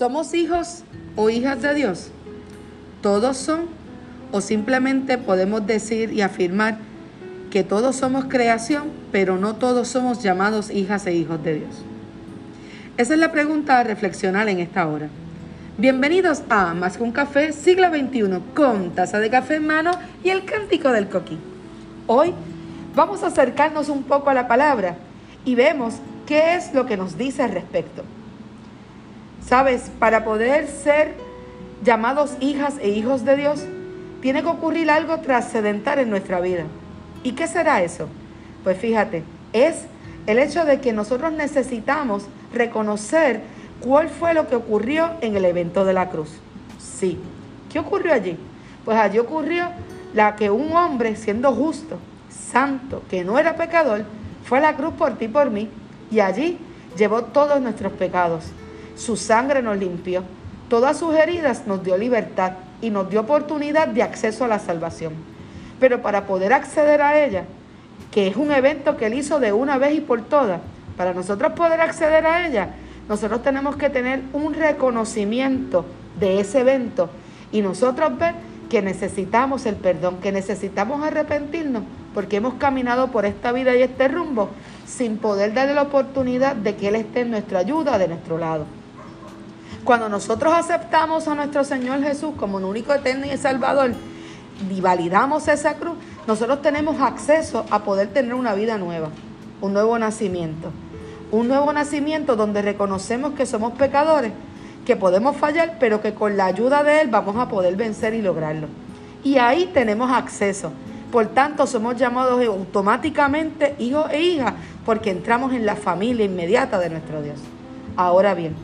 ¿Somos hijos o hijas de Dios? ¿Todos son? ¿O simplemente podemos decir y afirmar que todos somos creación, pero no todos somos llamados hijas e hijos de Dios? Esa es la pregunta a reflexionar en esta hora. Bienvenidos a Más que un café, siglo XXI, con taza de café en mano y el cántico del coquí. Hoy vamos a acercarnos un poco a la palabra y vemos qué es lo que nos dice al respecto. Sabes, para poder ser llamados hijas e hijos de Dios, tiene que ocurrir algo trascendental en nuestra vida. ¿Y qué será eso? Pues fíjate, es el hecho de que nosotros necesitamos reconocer cuál fue lo que ocurrió en el evento de la cruz. Sí, ¿qué ocurrió allí? Pues allí ocurrió la que un hombre siendo justo, santo, que no era pecador, fue a la cruz por ti y por mí y allí llevó todos nuestros pecados. Su sangre nos limpió. Todas sus heridas nos dio libertad y nos dio oportunidad de acceso a la salvación. Pero para poder acceder a ella, que es un evento que él hizo de una vez y por todas, para nosotros poder acceder a ella, nosotros tenemos que tener un reconocimiento de ese evento y nosotros ver que necesitamos el perdón, que necesitamos arrepentirnos porque hemos caminado por esta vida y este rumbo sin poder darle la oportunidad de que Él esté en nuestra ayuda, de nuestro lado. Cuando nosotros aceptamos a nuestro Señor Jesús como un único eterno y Salvador y validamos esa cruz, nosotros tenemos acceso a poder tener una vida nueva, un nuevo nacimiento. Un nuevo nacimiento donde reconocemos que somos pecadores, que podemos fallar, pero que con la ayuda de Él vamos a poder vencer y lograrlo. Y ahí tenemos acceso. Por tanto, somos llamados automáticamente hijos e hijas porque entramos en la familia inmediata de nuestro Dios. Ahora bien,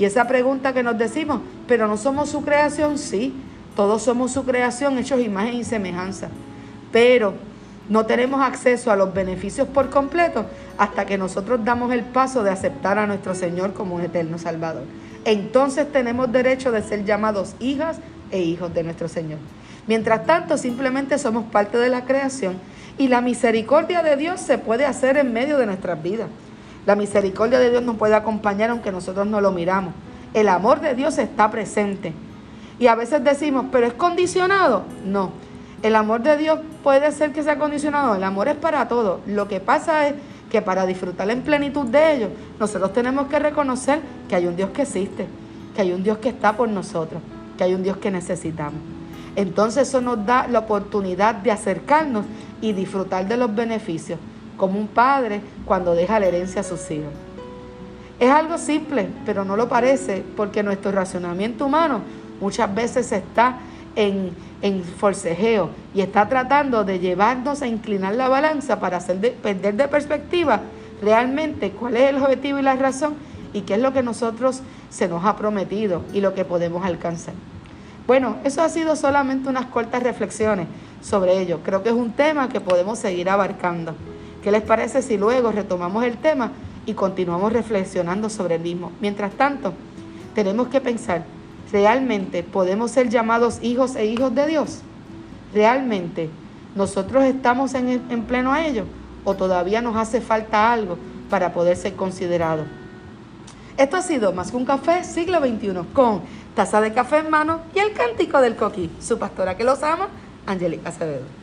y esa pregunta que nos decimos, pero no somos su creación, sí, todos somos su creación, hechos imagen y semejanza, pero no tenemos acceso a los beneficios por completo hasta que nosotros damos el paso de aceptar a nuestro Señor como un eterno Salvador. Entonces tenemos derecho de ser llamados hijas e hijos de nuestro Señor. Mientras tanto, simplemente somos parte de la creación y la misericordia de Dios se puede hacer en medio de nuestras vidas. La misericordia de Dios nos puede acompañar aunque nosotros no lo miramos. El amor de Dios está presente. Y a veces decimos, pero es condicionado. No, el amor de Dios puede ser que sea condicionado. El amor es para todos. Lo que pasa es que para disfrutar en plenitud de ello, nosotros tenemos que reconocer que hay un Dios que existe, que hay un Dios que está por nosotros, que hay un Dios que necesitamos. Entonces eso nos da la oportunidad de acercarnos y disfrutar de los beneficios, como un padre cuando deja la herencia a sus hijos. Es algo simple, pero no lo parece, porque nuestro racionamiento humano muchas veces está en, en forcejeo y está tratando de llevarnos a inclinar la balanza para hacer perder de perspectiva realmente cuál es el objetivo y la razón y qué es lo que nosotros se nos ha prometido y lo que podemos alcanzar. Bueno, eso ha sido solamente unas cortas reflexiones sobre ello. Creo que es un tema que podemos seguir abarcando. ¿Qué les parece si luego retomamos el tema y continuamos reflexionando sobre el mismo? Mientras tanto, tenemos que pensar, ¿realmente podemos ser llamados hijos e hijos de Dios? ¿Realmente nosotros estamos en, en pleno a ello? ¿O todavía nos hace falta algo para poder ser considerados? Esto ha sido Más que un café, siglo XXI, con taza de café en mano y el cántico del coquí. Su pastora que los ama, Angélica Acevedo.